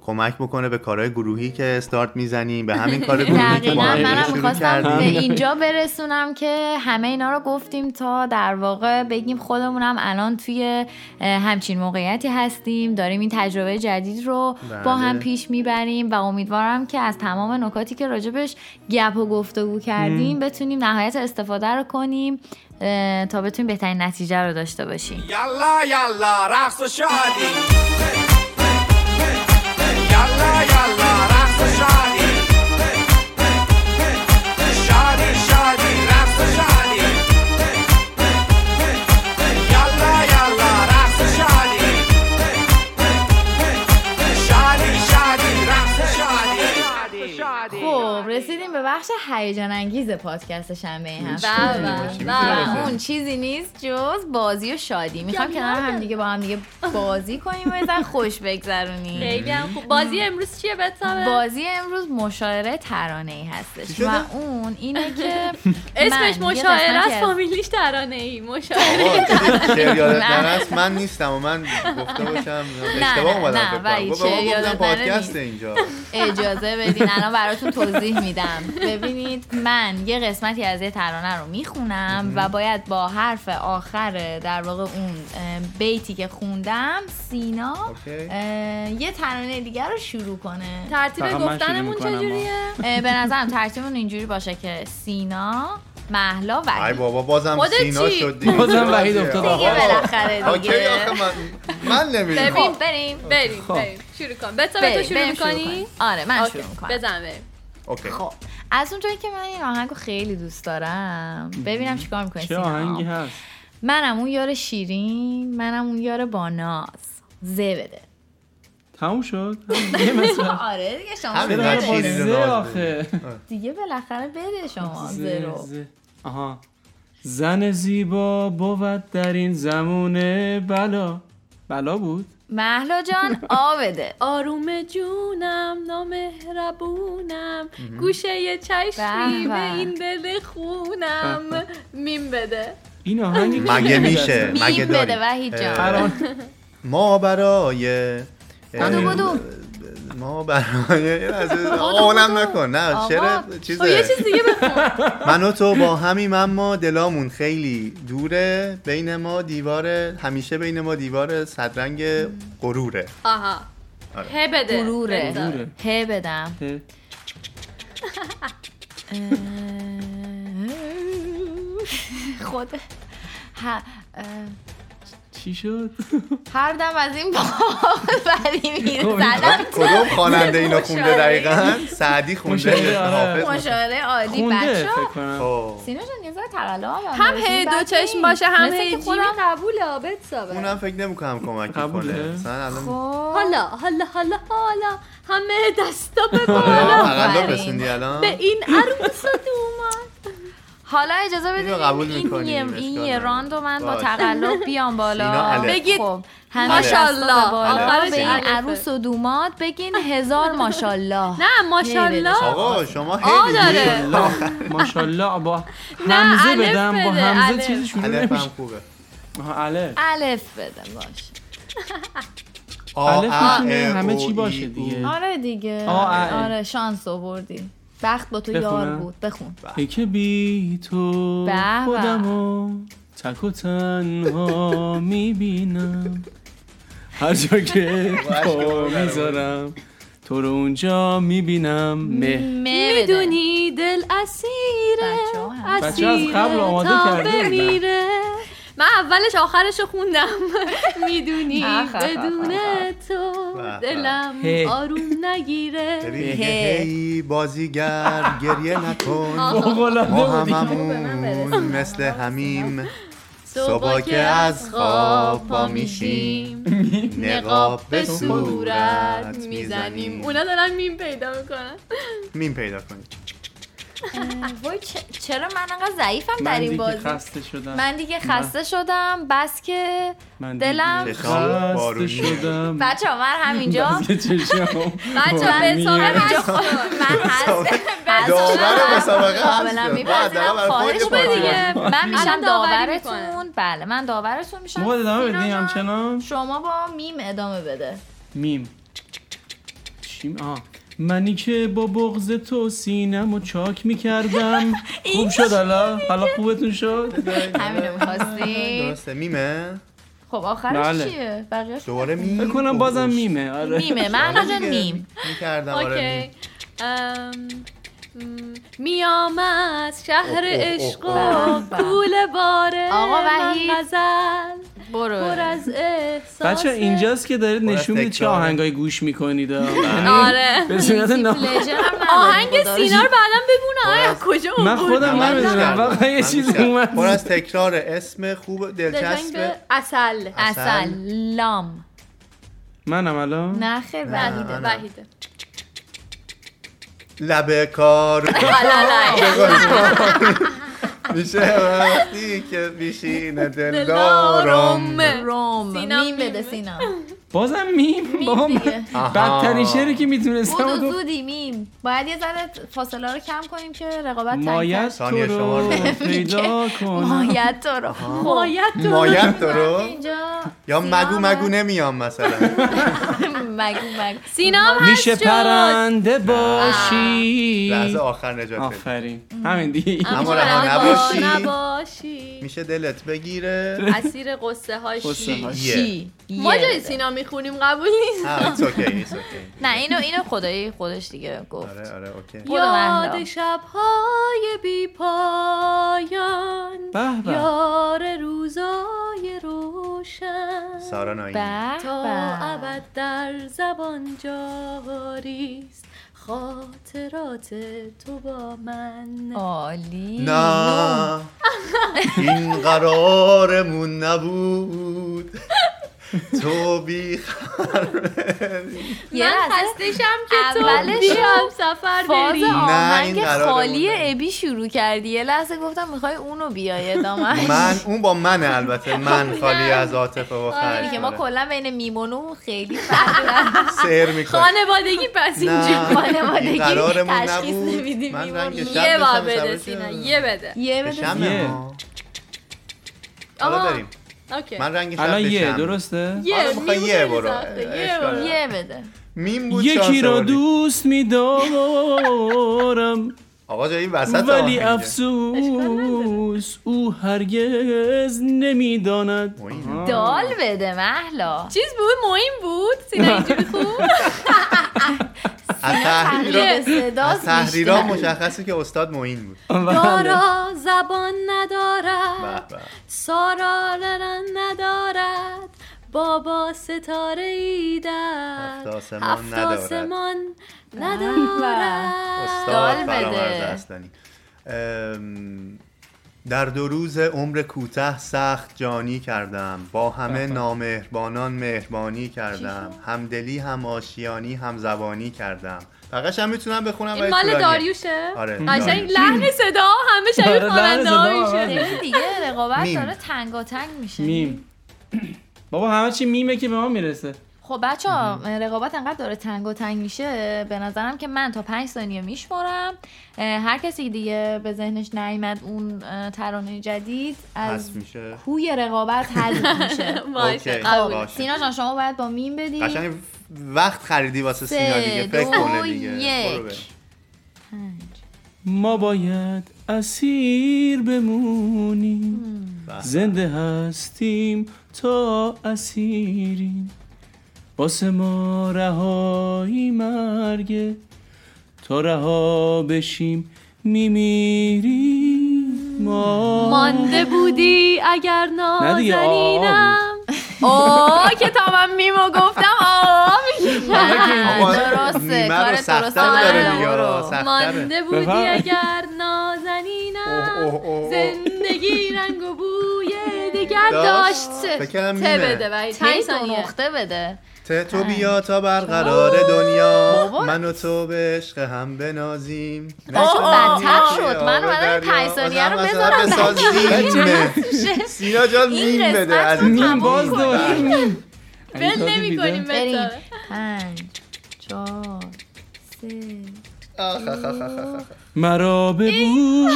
کمک بکنه به کارهای گروهی که استارت می‌زنیم به همین کار گروهی که دیگه منم می‌خواستم به اینجا برسونم که همه اینا رو گفتیم تا در واقع بگیم خودمونم الان توی همچین موقعیتی هستیم داریم این تجربه جدید رو بله. با هم پیش می‌بریم و امیدوارم که از تمام نکاتی که راجبش گپ و گفتگو کردیم بتونیم نهایت استفاده رو کنیم. تا بتونیم بهترین نتیجه رو داشته باشیم یالا یالا رقص و شادی. یالا یالا رقص و شادی. رسیدیم به بخش هیجان انگیز پادکست شنبه این هفته. بله، بله. و اون چیزی نیست جز بازی و شادی. می‌خوام کنار هم دیگه با هم دیگه بازی کنیم و ذره خوش بگذرونیم. خیلی هم خوب. بازی امروز چیه بتابه؟ بازی امروز مشاعره ترانه ای هستش؟ و اون اینه که اسمش مشاعره است از- فامیلیش ترانه ای مشاعره. نرست من نیستم و من گفته باشم. نه، اشتباه اومدم فکر کنم. بابا نره پادکست. اینجا. اجازه بدین الان براتون توضیح میدم. ببینید من یه قسمتی از یه ترانه رو می‌خونم و باید با حرف آخر در واقع اون بیتی که خوندم سینا یه ترانه دیگر رو شروع کنه. ترتیب گفتنمون چجوریه؟ به نظرم ترتیبمون اینجوری باشه که سینا محلا ای وحید بابا بازم سینا؟ شد دیگه بازم وحید افتاد آقا. دیگه بالاخره اوکی دیگه آخه من من نمی‌دونم. ببین. خب. بریم بریم خب. بریم. شروع کن. بتابه تو شروع می‌کنی؟ آره من شروع می‌کنم. بزن بریم. اوکی. خب از اونجایی که من این آهنگو خیلی دوست دارم ببینم چیکار می‌کنی چه آهنگی هست؟ منم اون یار شیرین منم اون یار با ناز. زه بده. تموم شد؟ آره دیگه شما زه بده. آخه. دیگه بالاخره بده شما زه زه رو. زه. آها. زن زیبا بود در این زمونه بلا. بلا بود؟ محلا جان آ بده آروم جونم نامهربونم. گوشه چشمی به. این دل خونم. میم بده. این آهنگ مگه میشه؟ مگه میم بده وحید جان. ما برای بدو بدو. ما یه آقا اونم نکن. نه. شعر خب یه چیزه چیز دیگه بخون من و تو با همیم اما دلامون خیلی دوره بین ما دیوار همیشه بین ما دیوار صدرنگ غروره. آها. آره. ه بده. غروره. ه بدم. خود. ه- اه، چی شد؟ هر دم از این باغ بری می‌زنم کدوم خواننده اینو خونده. دقیقا؟ سعدی خونده عالی خونده بچه خب. سینا جان یه تقلا هم هی دو چشم باشه هم هی جیمی قبوله آبت سابه اونم فکر نمی‌کنم کمکی قبوله؟ کنه خب. حالا حالا حالا حالا همه دستا به بالا. به این عروس و دوماد حالا اجازه بدید اینو قبول این اشکال این یه. راند رو من با. تقلب بیام بالا. بگید. خب ماشاءالله. آخرش به این. عروس و دوماد بگین هزار ماشاءالله. نه ماشاءالله. آقا شما هی داره. ماشاءالله. با نه، همزه بدم با همزه. چیزی شروع الف نمیشه. هم خوبه الف. الف بده باش آ الف ا می‌تونه ا، همه چی باشه. دیگه. آره دیگه. آره شانس آوردی بخت با تو یار؟ بود. بخون. ای که بی تو به. خودمو تک و تنها می‌بینم. هر جا که پا می‌ذارم تو رو اونجا می‌بینم. مه. می‌دونی دل اسیره. بچه از اسیره قبل آماده تا کرده. بمیره. من اولش آخرش رو خوندم. می‌دونی؟ بدون تو. دلم. آروم نگیره. هی بازیگر گریه نکن. ما بودی. هممون مثل همیم. صبح که از خواب پا میشیم. نقاب به صورت می‌زنیم. می‌زنیم. اونا دارن میم پیدا می‌کنن. میم پیدا کنیم وای چرا من انقدر ضعیفم در من این دیگه بازی؟ خسته شدم. من دیگه خسته شدم بس که من دلم دیگه خسته. شدم. بچه ها من همینجا. بچه. حساب همینجا هست. من هست. داور مسابقه کاملا هست. میپذیرم. بعد خواهش دیگه. می‌کنم. من میشم داورتون بله من داورتون میشم. موقع ادامه سینا بدی جان، همچنان؟ شما با میم ادامه بده. میم. چیم آه. منی که با بغز تو سینم و چاک می‌کردم. خوب شد حالا؟ حالا خوبتون شد؟ همینو می‌خواستی؟ درسته میمه؟ خب آخرش بله. چیه؟ بقیه‌اش دوباره میم؟ فکر کنم بازم میمه آره. میمه من آره دیگه. میم. می‌کردم آره میام از شهر عشق. و کول باره آقا وحید. برو. از احساس بچه اینجاست که دارید نشون می‌دید چه. آهنگای گوش می‌کنید. آره. به صورت آهنگ خدا رو سینا رو بعدا بگو نه از کجا من؟ خودم من نمی‌دونم. واقعا یه من چیزی. اومد. پر از تکرار اسم خوب دلچسب. اصل. اصل. لام منم الان؟ نه خیر وحیده. وحیده. لب کار. میشه وقتی که بیشین دلدارم. روم بده میم. سینا بازم میم بابا من. بدترین شعری که می‌تونستم بودو تو زودی میم. باید یه ذره فاصله رو کم کنیم که رقابت مایت تو رو رو. پیدا کنم. مایت تو رو. مایت تو مایت تو رو؟ اینجا. یا مگو مگو نمیام مثلا. مگو مگو. میشه. پرنده باشی. لحظه آخر نجات آفرین. همین دیگه. اما رها نباشی. میشه دلت بگیره. اسیر قصه هاش. ما جای بده. می‌خونیم قبول نیست؟ آه it's okay it's okay. نه اینو اینو خدایی خودش دیگه گفت. آره آره اوکی. یاد شبهای بی پایان یار روزای روشن. سارا نایی به تا. ابد در زبان جاریست خاطرات تو با من. عالی. نه. این قرارمون نبود. تو بی یه من خستشم که تو اولش سفر فاز بری. آهنگ این قرارمون خالی. ابی شروع کردی. یه لحظه گفتم می‌خوای اونو بیای ادامه من اون با منه البته. من خالی از عاطفه و آره. که ما کلا بین میمونو خیلی فرق. سیر می‌کنه. خانوادگی پس اینجا. خانوادگی تشخیص نبود. نمیدیم یه شب یه بده سینا. یه بده. یه بده. شمه اوکی. من رنگ شب الان یه. درسته؟ یه آره، یه برو. یه بده. میم بود یکی را. دوست میدارم. آقا جا این وسط ولی. افسوس او هرگز نمی‌داند. دال بده محلا چیز بود؟ مهم بود؟ سینا اینجوری خوب؟ از تحریرا. مشخصه که استاد معین بود بله. دارا زبان ندارد به. سارا لرن ندارد بابا ستاره ای در هفت آسمان ندارد. استاد فرامرز. اصلانی در دو روز عمر کوته سخت جانی کردم. با همه. نامهربانان مهربانی کردم. همدلی هم آشیانی هم زبانی کردم. فقط هم می‌تونم بخونم این مال. داریوشه؟ آره. قشنگ. لحن صدا همه شبیه آره، خواننده آره. میشه خیلی دیگه رقابت. داره تنگاتنگ میشه. میم. بابا همه چی میمه که به ما می‌رسه. خب بچه ها رقابت انقدر داره تنگ و تنگ میشه به نظرم که من تا پنج ثانیه میشمارم. هر کسی دیگه به ذهنش نیامد اون ترانه جدید از میشه. کوی رقابت حذف میشه. باشه. سینا جان شما باید با میم بدی قشنگ وقت خریدی واسه سه، سینا دیگه. فکر کنه دیگه. ما باید اسیر بمونیم. به. زنده هستیم تا اسیریم. واسه ما رهایی مرگه تا رها بشیم میمیریم ما مانده بودی اگر آه، آه نازنینم اوه که تا من میمو گفتم آه درسته، کار درسته. مانده بودی. اگر نازنینم. زندگی رنگ و بوی دیگر داشت. ته. بده تو ثانیه نقطه بده ته تو بیا تا برقرار دنیا. من و تو به عشق هم بنازیم. بچه بدتر شد. من اومدم. پنج ثانیه رو بذارم بسازیم. سینا جان این میم بده از میم باز. دوباره میم بل نمی کنیم بریم. پنج چهار سه. مرا ببوس.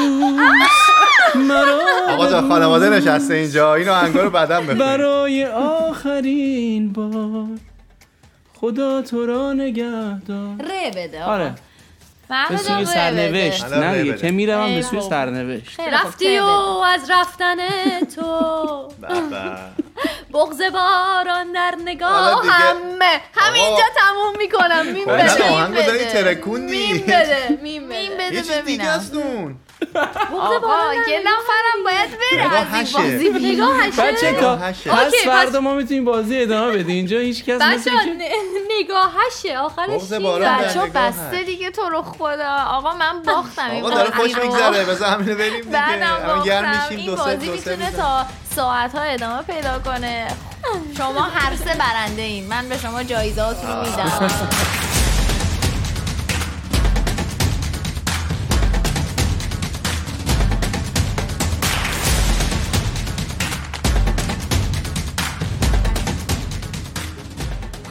مرا آقا جان خانواده نشسته اینجا. این آهنگا رو بعدم بخونیم. برای آخرین بار. خدا تو را نگهدار. ره بده آقا. آره. به سوی. سرنوشت. نه دیگه. که می‌روم به سوی. سرنوشت. رفتی ره و بده. از رفتن تو. بغز باران در نگاه همه. همینجا تموم می‌کنم. میم خب نه، بده. داری بده. میم بده. میم میم بده ببینم. آقا یه نفرم باید بره. نگاه از این. بازی بیرون. نگاه بچه تا. پس فردا ما می‌تونیم بازی ادامه بدیم. اینجا هیچ کس بچه نگاه هشه. آخرش بچه بسته. دیگه تو رو خدا. آقا من باختم این آقا داره خوش. میگذره. بذار همینو بریم دیگه. بعدم باختم. این دو سه بازی دو سه می‌تونه. تا ساعت ها ادامه پیدا کنه. شما هر سه برنده این من به شما جایزهاتون رو میدم.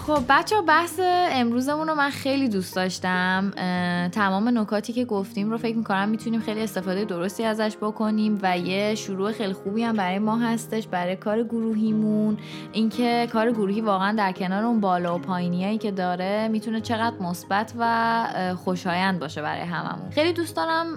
خب بچه بحث امروزمون رو من خیلی دوست داشتم. تمام نکاتی که گفتیم رو فکر می‌کنم می‌تونیم خیلی استفاده درستی ازش بکنیم و یه شروع خیلی خوبی هم برای ما هستش برای کار گروهیمون. اینکه کار گروهی واقعا در کنار اون بالا و پایینیایی که داره می‌تونه چقدر مثبت و خوشایند باشه برای هممون. خیلی دوست دارم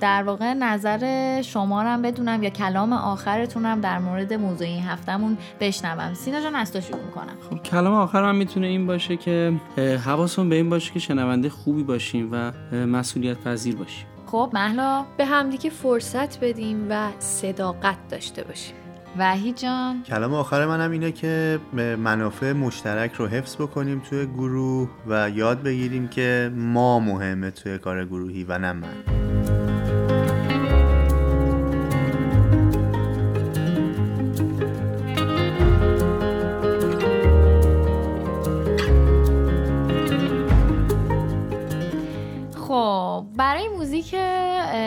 در واقع نظر شما رو هم بدونم یا کلام آخرتونم در مورد موضوع این هفتهمون بشنوم. سینا جان از تو شروع می‌کنم. خب کلام آخر من می‌تونه این باشه که اه، حواسمون به این باشه که شنونده خوبی باشیم و مسئولیت پذیر باشیم. خب محلا به همدیگه فرصت بدیم و صداقت داشته باشیم. وحید جان. کلام آخر منم اینه که منافع مشترک رو حفظ بکنیم توی گروه و یاد بگیریم که ما مهمه توی کار گروهی و نه من. برای موزیک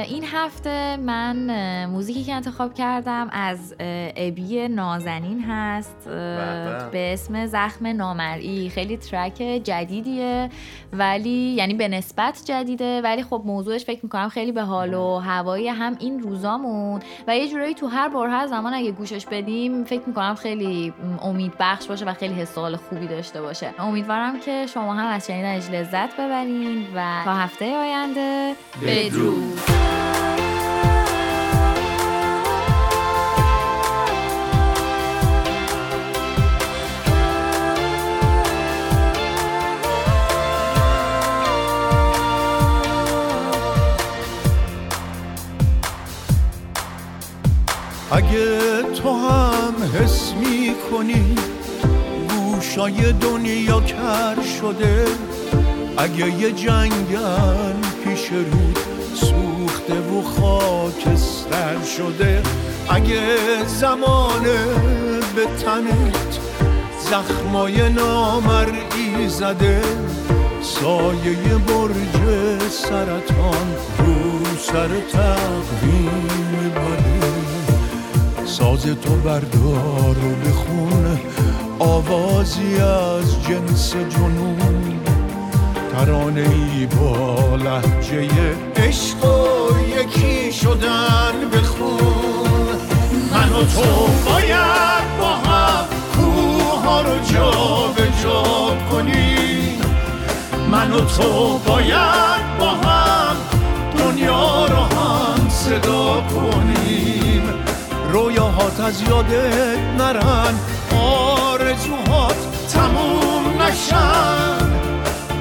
این هفته من موزیکی که انتخاب کردم از ابی نازنین هست اه، به اسم زخم نامرئی. خیلی ترک جدیدیه ولی یعنی به نسبت جدیده ولی خب موضوعش فکر می‌کنم خیلی به حال و هوایی هم این روزامون. و یه جورایی تو هر بر هر زمان اگه گوشش بدیم فکر می‌کنم خیلی امید بخش باشه و خیلی حس و حال خوبی داشته باشه. امیدوارم که شما هم از شنیدنش لذت ببرین و تا هفته آینده بدرود. اگه تو هم حس می کنی گوشای دنیا کر شده اگه یه جنگل پیش رود سوخته و خاکستر شده. اگه زمانه به تنت زخمای نامرئی زده سایه برج سرطان رو سر تقویم بده. ساز تو بردار و بخون آوازی از جنس جنون ترانه ای با لحجه عشق و یکی شدن بخون من و تو باید با هم کوه ها رو جا به جا کنیم. من و تو باید با هم دنیا رو هم صدا کنیم. رویاهات از یادت نرن آرزوهات تموم نشن.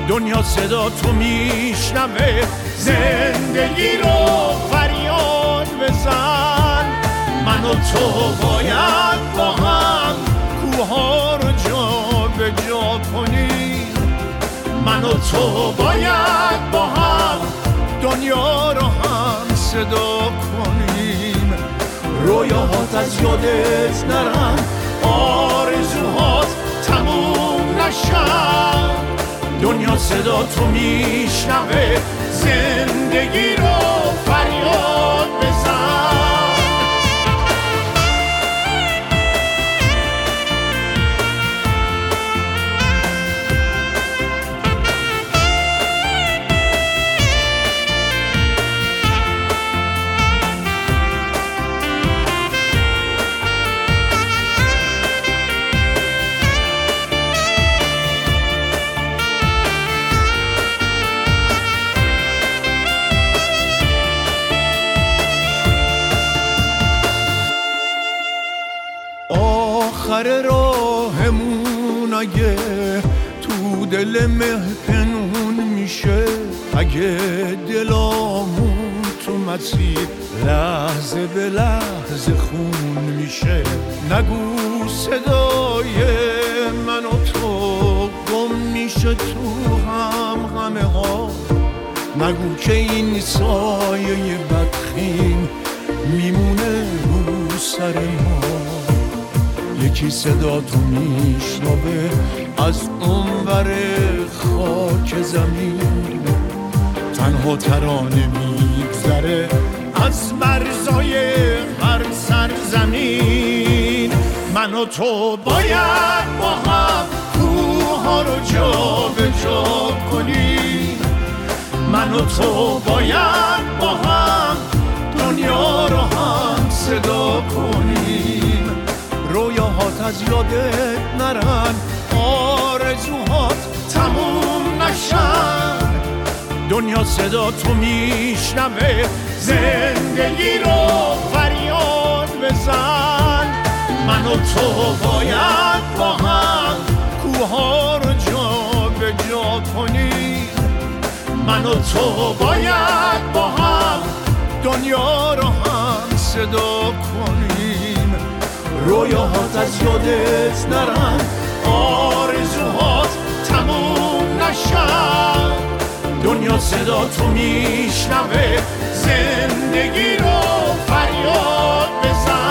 دنیا صدا تو میشنوه. زندگی رو فریاد بزن. من و تو باید با هم کوها رو جا به جا کنیم. من و تو باید با هم دنیا رو هم صدا کنیم. رویاهات از یادت نرن. آرزوهات تموم نشن. دنیا صدا تو میشنوه زندگی رو فریاد دل مه پنهون میشه. اگه دلامون تو مسیر لحظه به لحظه خون میشه. نگو صدای من و تو گم میشه تو هم همه ها. نگو که این سایه بدخیم میمونه رو سر ما. یکی صدا تو میشنوه از اونور خاک زمین. تنها ترانه میگذره از مرزای هر سرزمین. من و تو باید با هم کوه ها رو جا به جا کنیم. من و تو باید با هم از یادت نرن آرزوهات تموم نشن. دنیا صدا تو میشنوه زندگی رو فریاد بزن. من و تو باید با هم کوها رو جا به جا کنیم. من و تو باید با هم دنیا رو هم صدا رویاهات از یادت نرن آرزوهات تموم نشن دنیا صدا تو میشنوه. زندگی رو فریاد بزن.